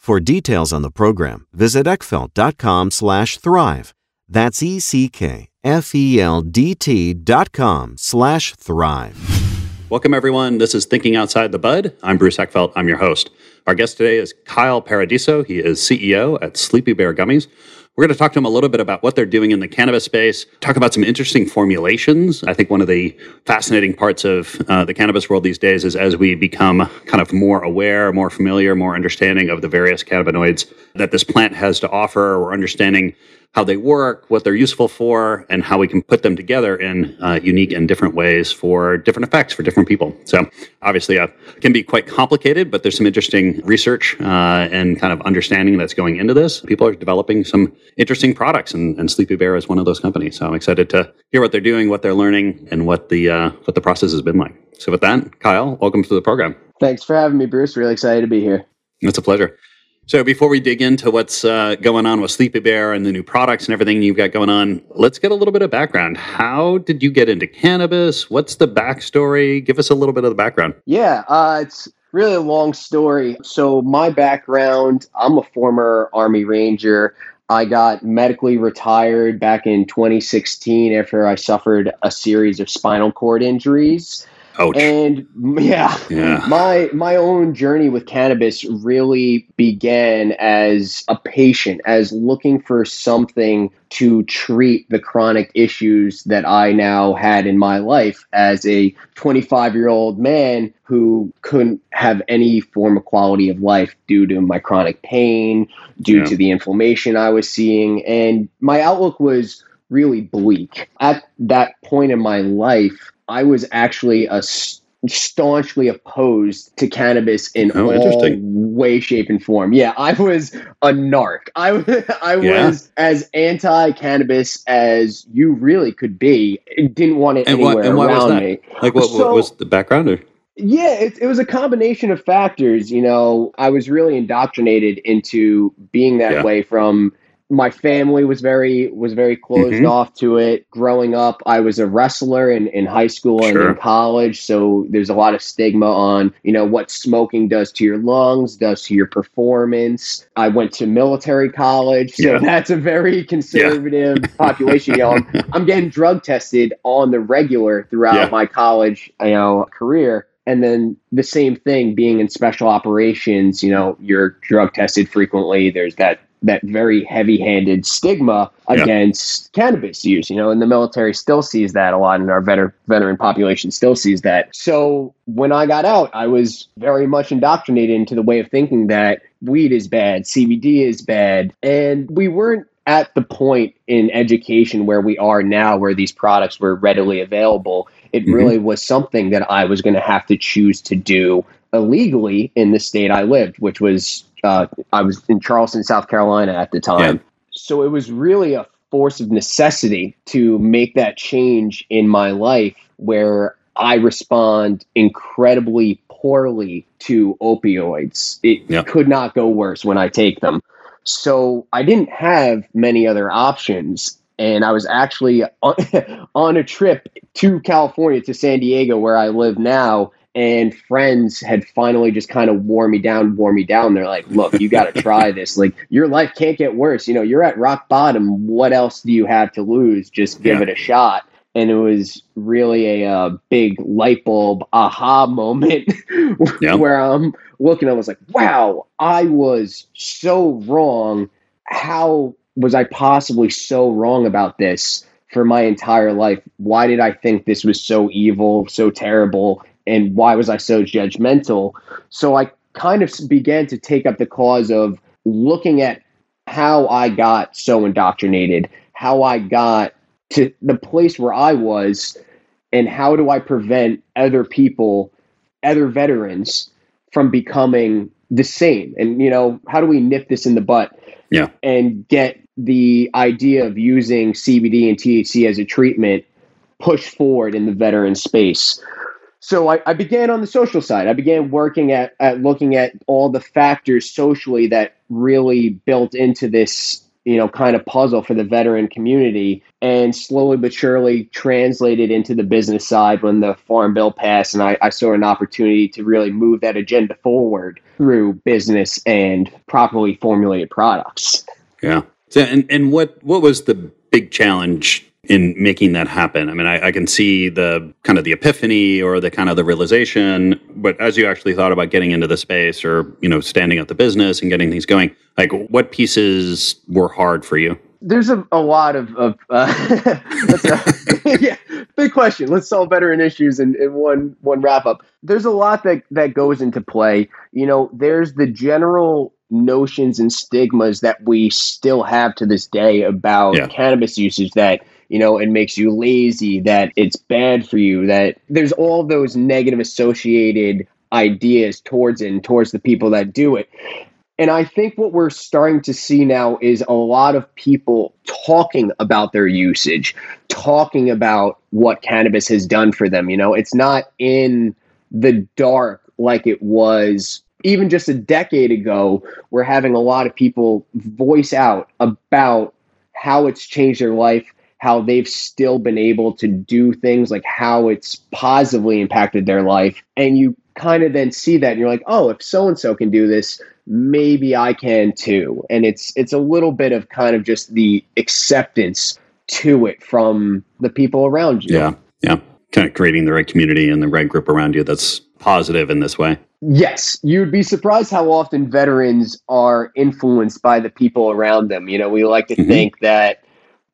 For details on the program, visit eckfeldt.com slash thrive. That's E-C-K-F-E-L-D-T dot com slash thrive. Welcome, everyone. This is Thinking Outside the Bud. I'm Bruce Eckfeldt. I'm your host. Our guest today is Kyle Paradiso. He is CEO at Sleepy Bear Gummies. We're going to talk to them a little bit about what they're doing in the cannabis space, talk about some interesting formulations. I think one of the fascinating parts of uh, the cannabis world these days is as we become kind of more aware, more familiar, more understanding of the various cannabinoids that this plant has to offer, we're understanding how they work, what they're useful for, and how we can put them together in uh, unique and different ways for different effects for different people. So, obviously, uh, it can be quite complicated, but there's some interesting research uh, and kind of understanding that's going into this. People are developing some interesting products, and, and, Sleepy Bear is one of those companies. So, I'm excited to hear what they're doing, what they're learning, and what the uh, what the process has been like. So, with that, Kyle, welcome to the program. Thanks for having me, Bruce. Really excited to be here. It's a pleasure. So before we dig into what's uh, going on with Sleepy Bear and the new products and everything you've got going on, let's get a little bit of background. How did you get into cannabis? What's the backstory? Give us a little bit of the background. Yeah, uh, it's really a long story. So my background, I'm a former Army Ranger. I got medically retired back in 2016 after I suffered a series of spinal cord injuries. Ouch. And yeah, yeah, my my own journey with cannabis really began as a patient, as looking for something to treat the chronic issues that I now had in my life as a 25 year old man who couldn't have any form of quality of life due to my chronic pain, due yeah. to the inflammation I was seeing, and my outlook was really bleak. At that point in my life, I was actually a staunchly opposed to cannabis in oh, all way, shape, and form. Yeah, I was a narc. I, I yeah. was as anti-cannabis as you really could be. didn't want it and anywhere what, and around me. Like, what, so, what was the background? Or? Yeah, it, it was a combination of factors. You know, I was really indoctrinated into being that yeah. way from my family was very was very closed mm-hmm. off to it growing up i was a wrestler in, in high school and in college so there's a lot of stigma on you know what smoking does to your lungs does to your performance i went to military college so yeah. that's a very conservative yeah. population you know I'm, I'm, getting drug tested on the regular throughout yeah. my college you know career and then the same thing being in special operations you know you're drug tested frequently there's that that very heavy-handed stigma against cannabis use. You know, and the military still sees that a lot, and our veteran veteran population still sees that. So when I got out, I was very much indoctrinated into the way of thinking that weed is bad, CBD is bad, and we weren't at the point in education where we are now, where these products were readily available. It mm-hmm. really was something that I was going to have to choose to do illegally in the state I lived, which was uh, I was in Charleston, South Carolina at the time. Yeah. So it was really a force of necessity to make that change in my life where I respond incredibly poorly to opioids. It yeah. could not go worse when I take them. So I didn't have many other options. And I was actually on, on a trip to California, to San Diego, where I live now and friends had finally just kind of wore me down, wore me down. They're like, look, you got to try this. Like, your life can't get worse. You know, you're at rock bottom. What else do you have to lose? Just give yeah. it a shot. And it was really a, uh, big light bulb aha moment yeah. where I'm looking, I was like, wow, I was so wrong. How was I possibly so wrong about this? for my entire life. Why did I think this was so evil, so terrible? And why was I so judgmental? So I kind of began to take up the cause of looking at how I got so indoctrinated, how I got to the place where I was, and how do I prevent other people, other veterans, from becoming the same? And, you know, how do we nip this in the butt? Yeah. And get the idea of using CBD and THC as a treatment push forward in the veteran space so I, I, began on the social side. I began working at, at looking at all the factors socially that really built into this, you know, kind of puzzle for the veteran community and slowly but surely translated into the business side when the farm bill passed and I, I saw an opportunity to really move that agenda forward through business and properly formulated products. Yeah. So, and, and what, what was the big challenge in making that happen. I mean, I, I, can see the kind of the epiphany or the kind of the realization, but as you actually thought about getting into the space or, you know, standing up the business and getting things going, like what pieces were hard for you? There's a, a lot of, of uh, a, yeah, big question. Let's solve veteran issues in, in one, one wrap up. There's a lot that, that goes into play. You know, there's the general notions and stigmas that we still have to this day about yeah. cannabis usage that you know, it makes you lazy, that it's bad for you, that there's all those negative associated ideas towards it and towards the people that do it. And I think what we're starting to see now is a lot of people talking about their usage, talking about what cannabis has done for them. You know, it's not in the dark like it was even just a decade ago. We're having a lot of people voice out about how it's changed their life, how they've still been able to do things, like how it's positively impacted their life. And you kind of then see that and you're like, oh, if so and so can do this, maybe I can too. And it's it's a little bit of kind of just the acceptance to it from the people around you. Yeah. Yeah. Kind of creating the right community and the right group around you that's positive in this way. Yes, you'd be surprised how often veterans are influenced by the people around them. You know, we like to mm-hmm. think that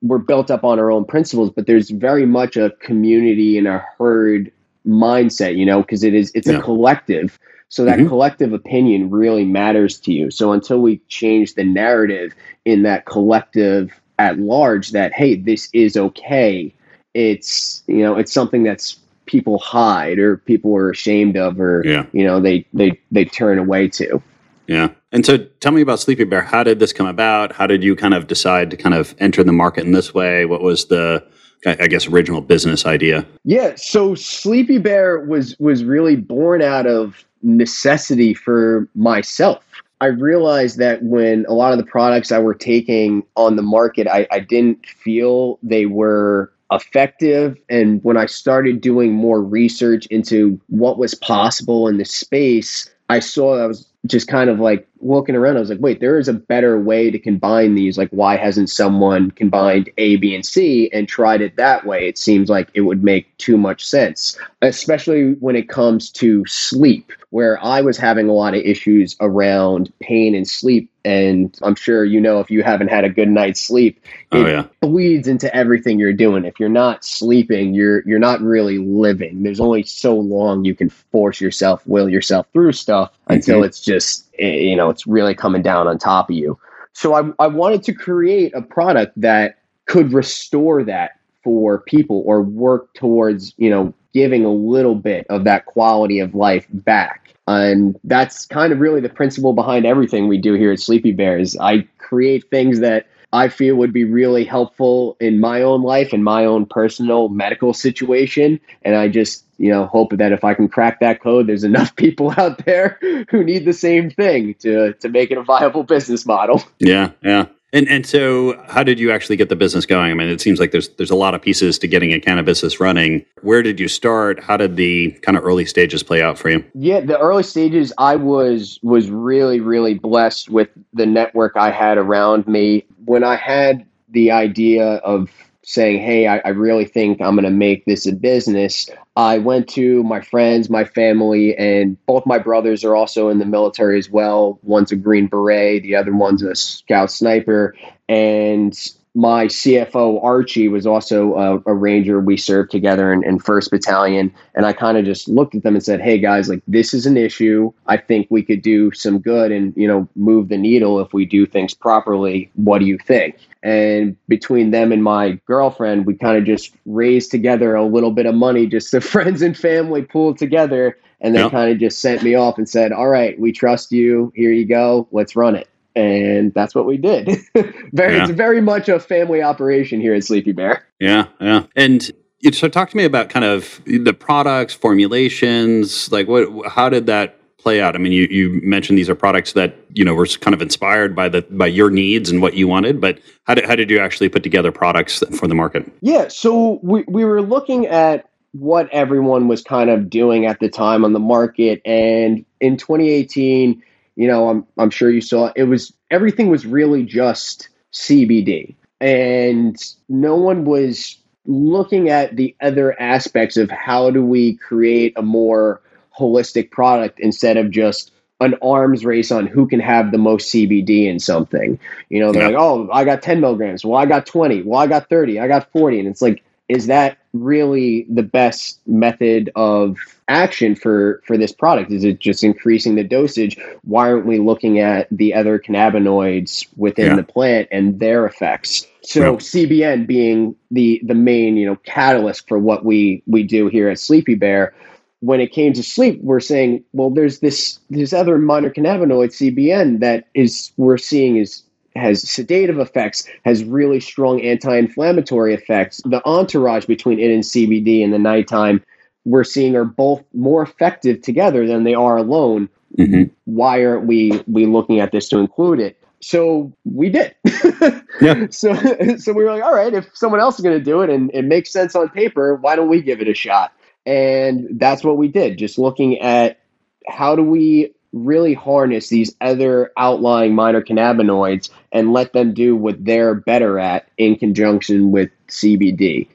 we're built up on our own principles, but there's very much a community and a herd mindset, you know, because it is it's yeah. a collective. So that mm-hmm. collective opinion really matters to you. So until we change the narrative in that collective at large that hey, this is okay, it's you know, it's something that's people hide or people are ashamed of or yeah. you know, they they they turn away to. Yeah. And so tell me about Sleepy Bear. How did this come about? How did you kind of decide to kind of enter the market in this way? What was the I guess original business idea? Yeah, so Sleepy Bear was was really born out of necessity for myself. I realized that when a lot of the products I were taking on the market, I, I didn't feel they were effective. And when I started doing more research into what was possible in the space, I saw I was just kind of like looking around. I was like, wait, there is a better way to combine these. Like, why hasn't someone combined A, B, and C and tried it that way? It seems like it would make too much sense, especially when it comes to sleep, where I was having a lot of issues around pain and sleep. And I'm sure you know if you haven't had a good night's sleep, oh, it yeah. bleeds into everything you're doing. If you're not sleeping, you're you're not really living. There's only so long you can force yourself, will yourself through stuff until mm-hmm. it's just Eh, you know it's really coming down on top of you. So I, I wanted to create a product that could restore that for people or work towards you know giving a little bit of that quality of life back and that's kind of really the principle behind everything we do here at Sleepy Bears. I create things that I feel would be really helpful in my own life in my own personal medical situation. And I just, you know, hope that if I can crack that code, there's enough people out there who need the same thing to to make it a viable business model. Yeah, yeah. And and so, how did you actually get the business going? I mean, it seems like there's there's a lot of pieces to getting a cannabis business running. Where did you start? How did the kind of early stages play out for you? Yeah, the early stages, I was was really really blessed with the network I had around me. When I had the idea of saying, Hey, I, I really think I'm going to make this a business. I went to my friends, my family, and both my brothers are also in the military as well. One's a Green Beret, the other one's a Scout Sniper. And my CFO Archie was also a, a ranger. We served together in, in First Battalion, and I kind of just looked at them and said, "Hey guys, like this is an issue. I think we could do some good and you know move the needle if we do things properly. What do you think?" And between them and my girlfriend, we kind of just raised together a little bit of money, just the friends and family pooled together, and they yep. kind of just sent me off and said, "All right, we trust you. Here you go. Let's run it." And that's what we did. very, yeah. it's very much a family operation here at Sleepy Bear. Yeah, yeah. And so, talk to me about kind of the products, formulations. Like, what? How did that play out? I mean, you you mentioned these are products that you know were kind of inspired by the by your needs and what you wanted, but how did how did you actually put together products for the market? Yeah, so we we were looking at what everyone was kind of doing at the time on the market, and in 2018 you know, I'm I'm sure you saw it was everything was really just CBD, and no one was looking at the other aspects of how do we create a more holistic product instead of just an arms race on who can have the most CBD in something. You know, they're yeah. like, oh, I got 10 milligrams. Well, I got 20. Well, I got 30. I got 40. And it's like, is that really the best method of action for for this product? Is it just increasing the dosage? Why aren't we looking at the other cannabinoids within yeah. the plant and their effects? So cbn being the the main you know catalyst for what we we do here at sleepy bear. When it came to sleep we're saying well there's this this other minor cannabinoid cbn that is we're seeing is has sedative effects, has really strong anti-inflammatory effects. The entourage between it and CBD in the nighttime, we're seeing are both more effective together than they are alone. Mm-hmm. Why aren't we we looking at this to include it? So we did. yeah. So so we were like, all right, if someone else is going to do it and it makes sense on paper, why don't we give it a shot? And that's what we did. Just looking at how do we really harness these other outlying minor cannabinoids and let them do what they're better at in conjunction with CBD.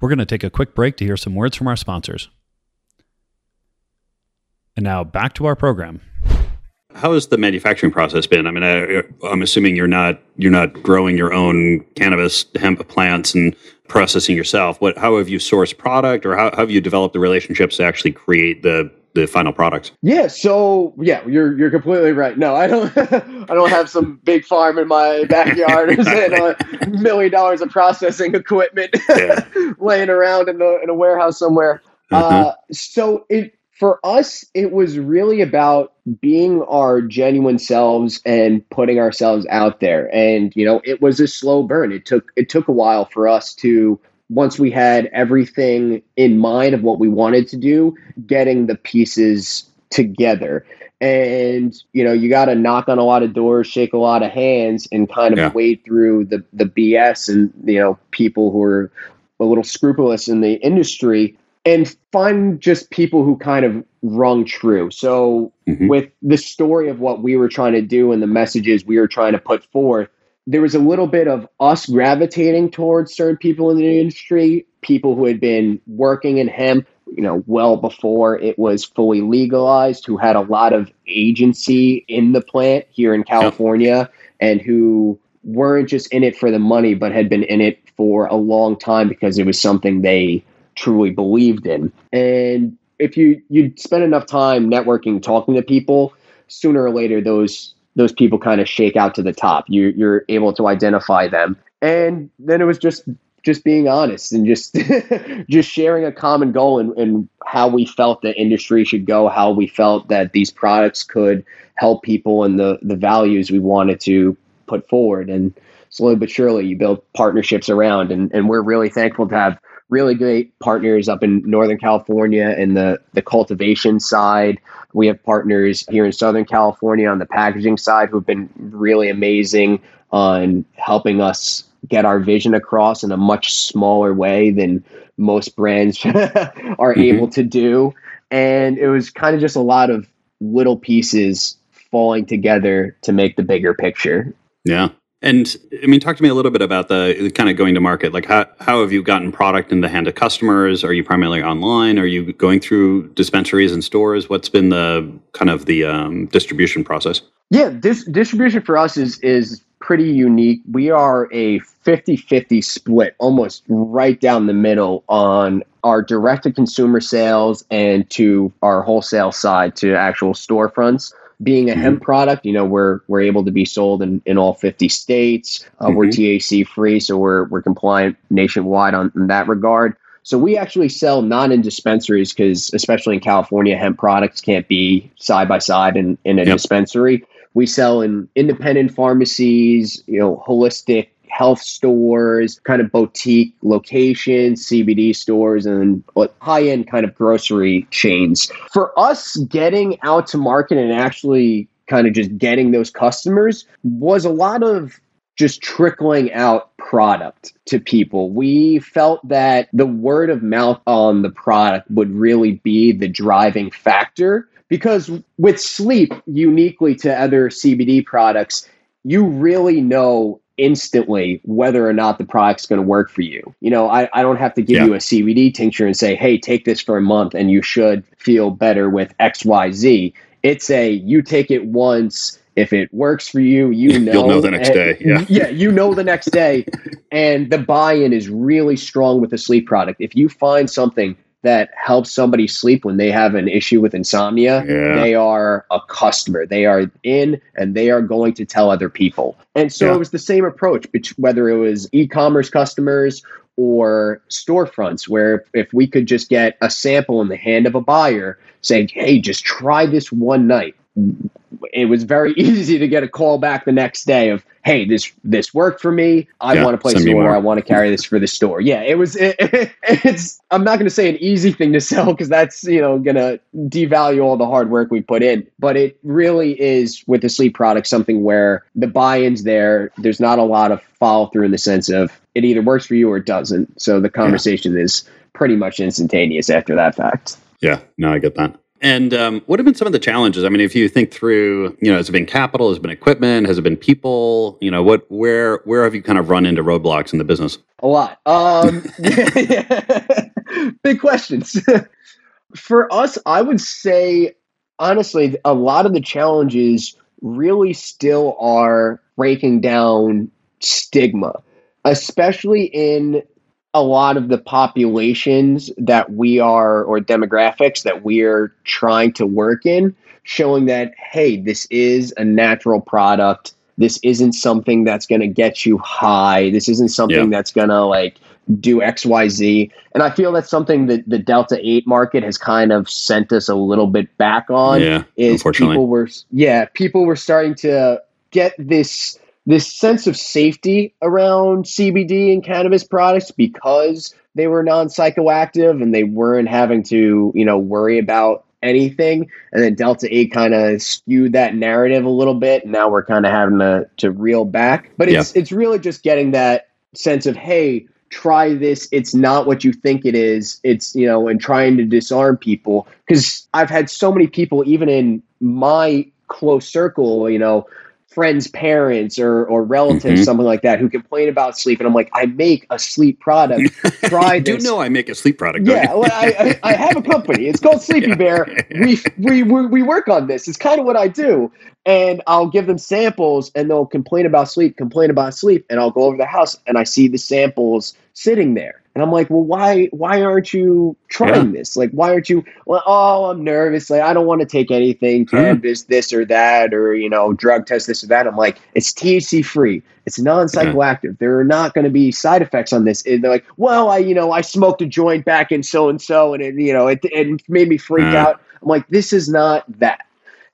We're going to take a quick break to hear some words from our sponsors. And now back to our program. How has the manufacturing process been? I mean, I, am assuming you're not you're not growing your own cannabis hemp plants and processing yourself. What? How have you sourced product, or how, how have you developed the relationships to actually create the the final product. Yeah, so yeah, you're you're completely right. No, I don't I don't have some big farm in my backyard and a million dollars of processing equipment yeah. laying around in the in a warehouse somewhere. Mm-hmm. Uh, so it for us it was really about being our genuine selves and putting ourselves out there and you know it was a slow burn it took it took a while for us to once we had everything in mind of what we wanted to do, getting the pieces together. And you know, you got to knock on a lot of doors, shake a lot of hands, and kind of yeah. wade through the the BS and you know people who are a little scrupulous in the industry and find just people who kind of rung true. So, mm-hmm. with the story of what we were trying to do and the messages we were trying to put forth, there was a little bit of us gravitating towards certain people in the industry, people who had been working in hemp, you know, well before it was fully legalized, who had a lot of agency in the plant here in California, and who weren't just in it for the money, but had been in it for a long time because it was something they truly believed in. And if you you spend enough time networking, talking to people, sooner or later those those people kind of shake out to the top. You you're able to identify them. And then it was just just being honest and just just sharing a common goal and, and how we felt the industry should go, how we felt that these products could help people and the the values we wanted to put forward. And slowly but surely you build partnerships around and, and we're really thankful to have really great partners up in Northern California in the, the cultivation side. We have partners here in Southern California on the packaging side who have been really amazing on helping us get our vision across in a much smaller way than most brands are mm-hmm. able to do. And it was kind of just a lot of little pieces falling together to make the bigger picture. Yeah. And I mean, talk to me a little bit about the kind of going to market. Like, how, how have you gotten product in the hand of customers? Are you primarily online? Are you going through dispensaries and stores? What's been the kind of the um, distribution process? Yeah, this distribution for us is is pretty unique. We are a 50-50 split, almost right down the middle on our direct to consumer sales and to our wholesale side to actual storefronts being a mm-hmm. hemp product, you know, we're we're able to be sold in, in all 50 states. Uh, mm-hmm. We're THC free, so we're we're compliant nationwide on in that regard. So we actually sell not in dispensaries because, especially in California, hemp products can't be side by side in, in a yep. dispensary. We sell in independent pharmacies, you know, holistic health stores, kind of boutique locations, CBD stores, and high end kind of grocery chains. For us getting out to market and actually kind of just getting those customers was a lot of just trickling out product to people. We felt that the word of mouth on the product would really be the driving factor because with sleep, uniquely to other CBD products, you really know instantly whether or not the product's going to work for you. You know, I, I don't have to give yeah. you a CBD tincture and say, hey, take this for a month and you should feel better with XYZ. It's a you take it once. If it works for you, you know. You'll know the next day. Yeah. Yeah, you know the next day. and the buy in is really strong with the sleep product. If you find something that helps somebody sleep when they have an issue with insomnia, yeah. they are a customer. They are in and they are going to tell other people. And so yeah. it was the same approach, whether it was e commerce customers or storefronts, where if we could just get a sample in the hand of a buyer saying, hey, just try this one night it was very easy to get a call back the next day of hey this this worked for me. I yeah, want to place an order i want to carry this for the store. Yeah it was it, it, it's i'm not going to say an easy thing to sell because that's you know going to devalue all the hard work we put in but it really is with the sleep product something where the buy-ins there. There's not a lot of follow through in the sense of it either works for you or it doesn't. So the conversation yeah. is pretty much instantaneous after that fact. Yeah no i get that and um, what have been some of the challenges? I mean, if you think through, you know, has it been capital? Has it been equipment? Has it been people? You know, what, where, where have you kind of run into roadblocks in the business? A lot. Um, big questions. For us, I would say, honestly, a lot of the challenges really still are breaking down stigma, especially in a lot of the populations that we are or demographics that we're trying to work in showing that hey this is a natural product. This isn't something that's going to get you high. This isn't something yeah. that's going to like do xyz and i feel that's something that the delta 8 market has kind of sent us a little bit back on yeah is people were yeah people were starting to get this this sense of safety around CBD and cannabis products because they were non psychoactive and they weren't having to, you know, worry about anything. And then Delta 8 kind of skewed that narrative a little bit. Now we're kind of having to, to reel back. But it's yeah. it's really just getting that sense of, hey, try this. It's not what you think it is. It's, you know, and trying to disarm people. Because I've had so many people, even in my close circle, you know, friends' parents or, or relatives, mm-hmm. something like that, who complain about sleep. And I'm like, I make a sleep product. Try do know I make a sleep product. Yeah, well, I, I, I, have a company. It's called Sleepy yeah. Bear. We, we, we, we work on this. It's kind of what I do. And I'll give them samples and they'll complain about sleep, complain about sleep. And I'll go over the house and I see the samples sitting there. And I'm like, well, why why aren't you trying yeah. this? Like, why aren't you? Well, oh, I'm nervous. Like, I don't want to take anything, cannabis, this or that, or you know, drug test this or that. I'm like, it's THC free. It's non psychoactive. Yeah. There are not going to be side effects on this. And they're like, well, I you know, I smoked a joint back in so and so, and it you know, it, it made me freak out. I'm like, this is not that.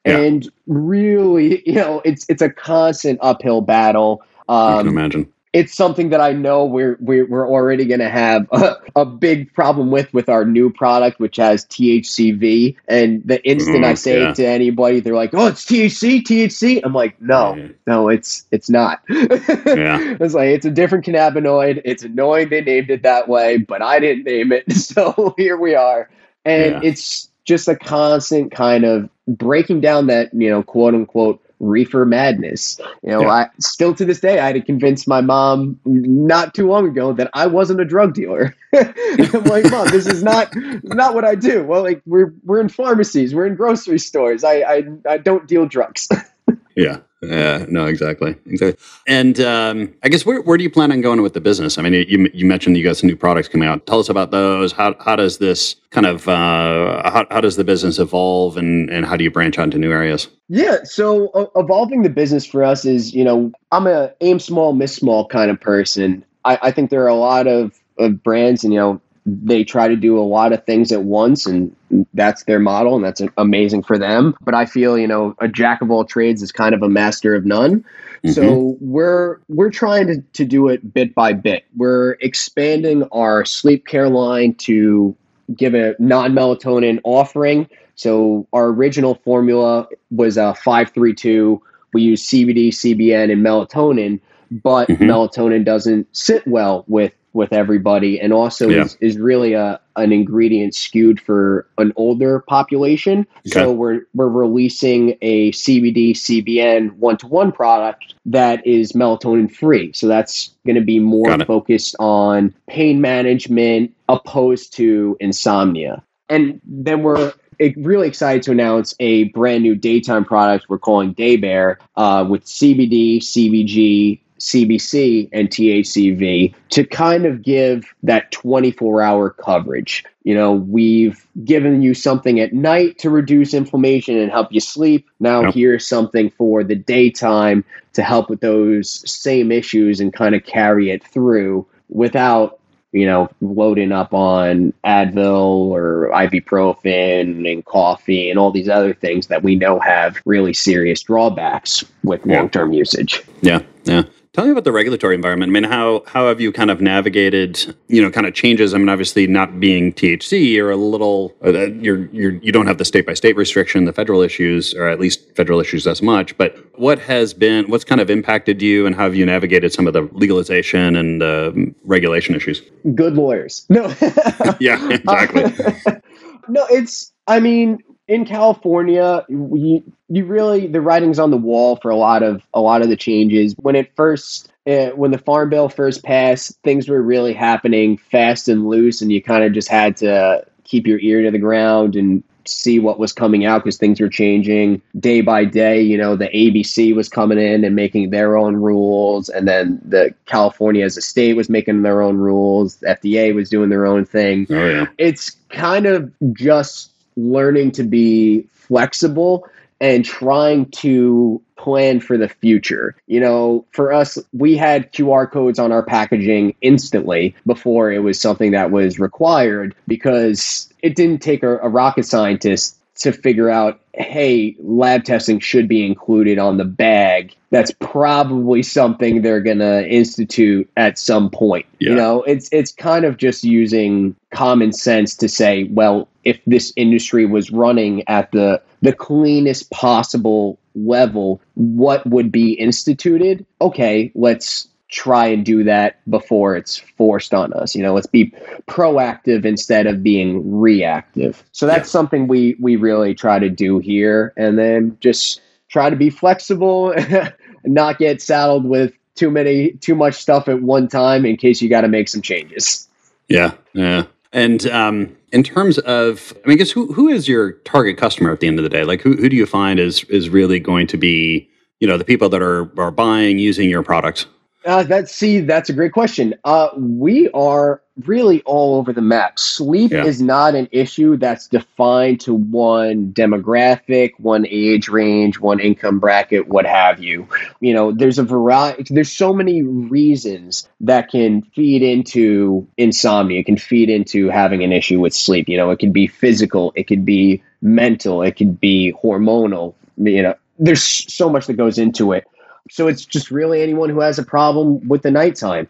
And really, you know, it's it's a constant uphill battle. Um, I can imagine it's something that I know we're we're, we're already going to have a, a, big problem with with our new product, which has THCV. And the instant mm, I say yeah. it to anybody, they're like, "Oh, it's THC, THC." I'm like, "No, yeah. no, it's it's not." yeah, it's like it's a different cannabinoid. It's annoying they named it that way, but I didn't name it, so here we are. And yeah. it's just a constant kind of breaking down that you know quote unquote reefer madness. You know, yeah. I still to this day I had to convince my mom not too long ago that I wasn't a drug dealer. I'm like, mom, this is not not what I do. Well, like we're we're in pharmacies, we're in grocery stores. I I, I don't deal drugs. yeah. Yeah, no, exactly, exactly. And um, I guess where, where do you plan on going with the business? I mean, you, you mentioned you got some new products coming out. Tell us about those. How, how does this kind of uh, how, how does the business evolve, and and how do you branch out into new areas? Yeah, so uh, evolving the business for us is you know I'm a aim small, miss small kind of person. I, I think there are a lot of, of brands, and you know they try to do a lot of things at once and that's their model and that's amazing for them. But i feel you know a jack of all trades is kind of a master of none. Mm-hmm. so we're we're trying to, to do it bit by bit. We're expanding our sleep care line to give a non-melatonin offering. So our original formula was a 532 we use cbd cbn and melatonin but mm-hmm. melatonin doesn't sit well with with everybody and also yeah. is, is really a an ingredient skewed for an older population. Okay. So we're we're releasing a CBD CBN one to one product that is melatonin free. So that's going to be more focused on pain management opposed to insomnia. And then we're really excited to announce a brand new daytime product we're calling Day Bear uh, with CBD, CBG, CBC and THCV to kind of give that 24 hour coverage. You know, we've given you something at night to reduce inflammation and help you sleep. Now, yep. here's something for the daytime to help with those same issues and kind of carry it through without you know, loading up on Advil or ibuprofen and coffee and all these other things that we know have really serious drawbacks with long term usage. Yeah, yeah. Tell me about the regulatory environment. I mean, how how have you kind of navigated, you know, kind of changes? I mean, obviously, not being THC, you're a little, uh, you're you're you don't have the state by state restriction, the federal issues, or at least federal issues as much. But what has been, what's kind of impacted you, and how have you navigated some of the legalization and uh, regulation issues? Good lawyers. No. yeah, exactly. no, it's. I mean, in California, you you really the writing's on the wall for a lot of a lot of the changes. When it first uh, when the farm bill first passed, things were really happening fast and loose, and you kind of just had to keep your ear to the ground and see what was coming out because things were changing day by day. You know, the ABC was coming in and making their own rules, and then the California as a state was making their own rules. The FDA was doing their own thing. Oh yeah, it's kind of just learning to be flexible and trying to plan for the future. You know, for us, we had QR codes on our packaging instantly before it was something that was required because it didn't take a, a rocket scientist to figure out hey lab testing should be included on the bag that's probably something they're going to institute at some point yeah. you know it's it's kind of just using common sense to say well if this industry was running at the the cleanest possible level, what would be instituted? Okay, let's try and do that before it's forced on us. You know, let's be proactive instead of being reactive. So that's something we we really try to do here and then just try to be flexible not get saddled with too many too much stuff at one time in case you got to make some changes. Yeah. Yeah. And um, in terms of, I mean, I guess who who is your target customer at the end of the day? Like, who who do you find is is really going to be, you know, the people that are are buying using your products? Uh, that see, that's a great question. Uh, we are really all over the map. Sleep yeah. is not an issue that's defined to one demographic, one age range, one income bracket, what have you. You know, there's a variety. There's so many reasons that can feed into insomnia. It can feed into having an issue with sleep. You know, it can be physical, it could be mental, it could be hormonal. You know, there's so much that goes into it. So it's just really anyone who has a problem with the nighttime.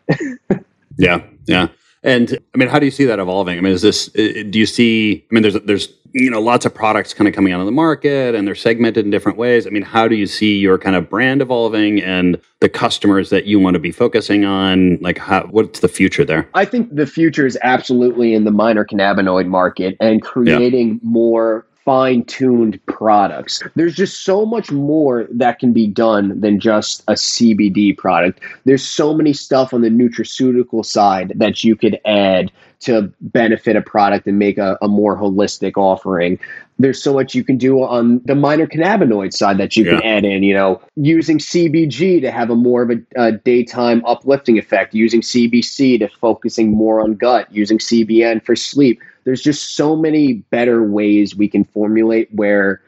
yeah, yeah. And I mean, how do you see that evolving? I mean, is this? Do you see? I mean, there's there's you know lots of products kind of coming out of the market, and they're segmented in different ways. I mean, how do you see your kind of brand evolving and the customers that you want to be focusing on? Like, how, what's the future there? I think the future is absolutely in the minor cannabinoid market and creating yeah. more fine tuned products. There's just so much more that can be done than just a CBD product. There's so many stuff on the nutraceutical side that you could add to benefit a product and make a, a more holistic offering. There's so much you can do on the minor cannabinoid side that you yeah. can add in, you know, using CBG to have a more of a, a daytime uplifting effect, using CBC to focusing more on gut, using CBN for sleep there's just so many better ways we can formulate where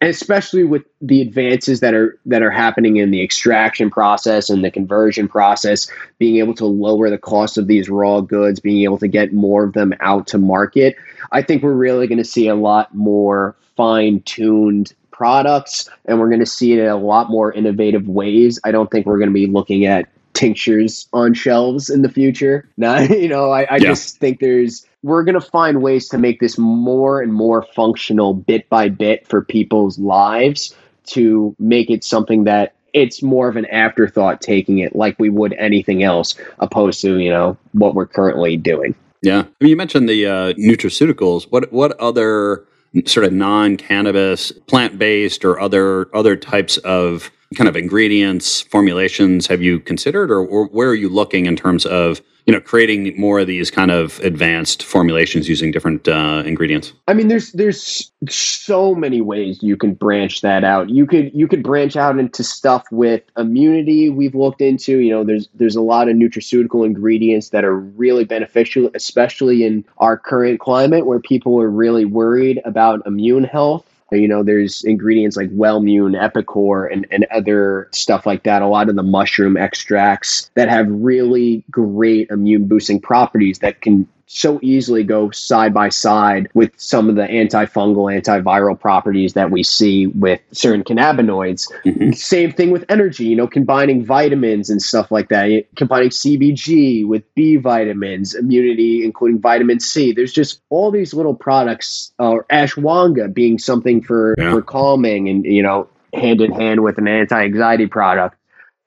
and especially with the advances that are that are happening in the extraction process and the conversion process being able to lower the cost of these raw goods being able to get more of them out to market i think we're really going to see a lot more fine-tuned products and we're going to see it in a lot more innovative ways. I don't think we're going to be looking at tinctures on shelves in the future. Now you know i, I yeah. just think there's we're going to find ways to make this more and more functional bit by bit for people's lives to make it something that it's more of an afterthought taking it like we would anything else opposed to you know what we're currently doing. Yeah. I mean, you mentioned the uh, nutraceuticals. What what other sort of non-cannabis plant-based or other other types of kind of ingredients formulations have you considered or, or where are you looking in terms of you know creating more of these kind of advanced formulations using different uh, ingredients? I mean there's there's so many ways you can branch that out. You could you could branch out into stuff with immunity we've looked into. You know there's there's a lot of nutraceutical ingredients that are really beneficial especially in our current climate where people are really worried about immune health you know, there's ingredients like Wellmune, Epicor, and, and other stuff like that. A lot of the mushroom extracts that have really great immune boosting properties that can so easily go side by side with some of the antifungal, antiviral properties that we see with certain cannabinoids. Mm-hmm. Same thing with energy, you know, combining vitamins and stuff like that, combining CBG with B vitamins, immunity, including vitamin C. There's just all these little products, or uh, ashwagandha being something for, yeah. for calming and, you know, hand in hand with an anti anxiety product.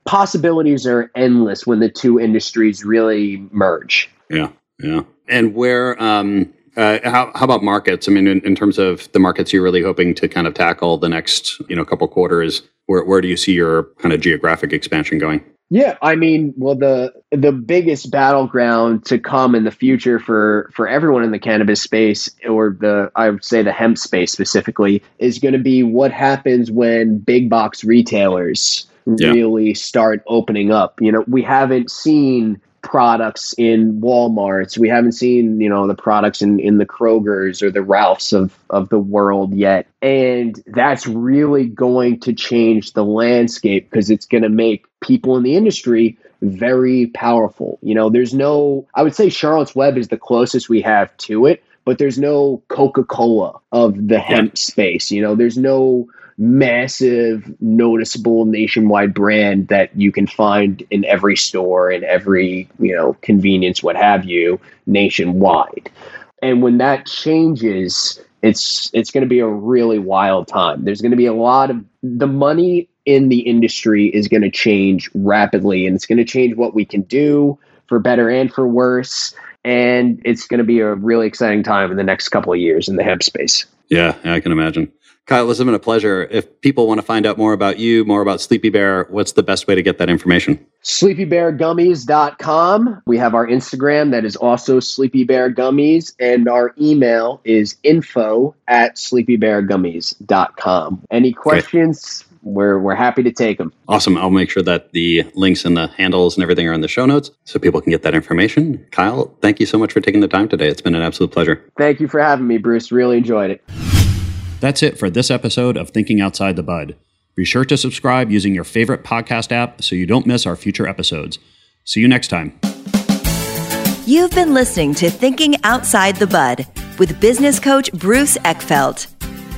Possibilities are endless when the two industries really merge. Yeah, yeah. And where, um, uh, how, how about markets? I mean, in, in, terms of the markets you're really hoping to kind of tackle the next, you know, couple quarters, where, where do you see your kind of geographic expansion going? Yeah, I mean, well, the the biggest battleground to come in the future for for everyone in the cannabis space, or the I would say the hemp space specifically, is going to be what happens when big box retailers yeah. really start opening up. You know, we haven't seen products in Walmarts. We haven't seen, you know, the products in, in the Krogers or the Ralphs of, of the world yet. And that's really going to change the landscape because it's going to make people in the industry very powerful. You know, there's no, I would say Charlotte's Web is the closest we have to it, but there's no Coca Cola of the hemp space. You know, there's no massive, noticeable nationwide brand that you can find in every store, in every, you know, convenience, what have you, nationwide. And when that changes, it's it's going to be a really wild time. There's going to be a lot of the money in the industry is going to change rapidly and it's going to change what we can do for better and for worse and it's going to be a really exciting time in the next couple of years in the hemp space. Yeah, I can imagine. Kyle, this has been a pleasure. If people want to find out more about you, more about Sleepy Bear, what's the best way to get that information? SleepyBearGummies.com. We have our Instagram that is also Sleepy Bear Gummies, and our email is info at sleepybeargummies.com. Any questions? we're we're happy to take them. Awesome. I'll make sure that the links and the handles and everything are in the show notes so people can get that information. Kyle, thank you so much for taking the time today. It's been an absolute pleasure. Thank you for having me, Bruce. Really enjoyed it. That's it for this episode of Thinking Outside the Bud. Be sure to subscribe using your favorite podcast app so you don't miss our future episodes. See you next time. You've been listening to Thinking Outside the Bud with business coach Bruce Eckfeldt.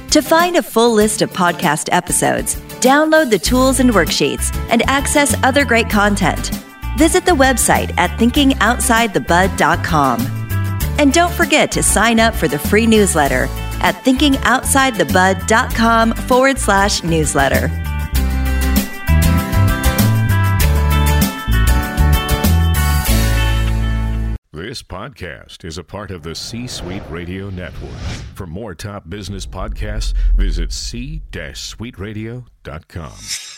To find a full list of podcast episodes, download the tools and worksheets, and access other great content, visit the website at thinkingoutsidethebud.com. And don't forget to sign up for the free newsletter at thinkingoutsidethebud.com forward slash newsletter. This podcast is a part of the C Suite Radio Network. For more top business podcasts, visit c-suiteradio.com.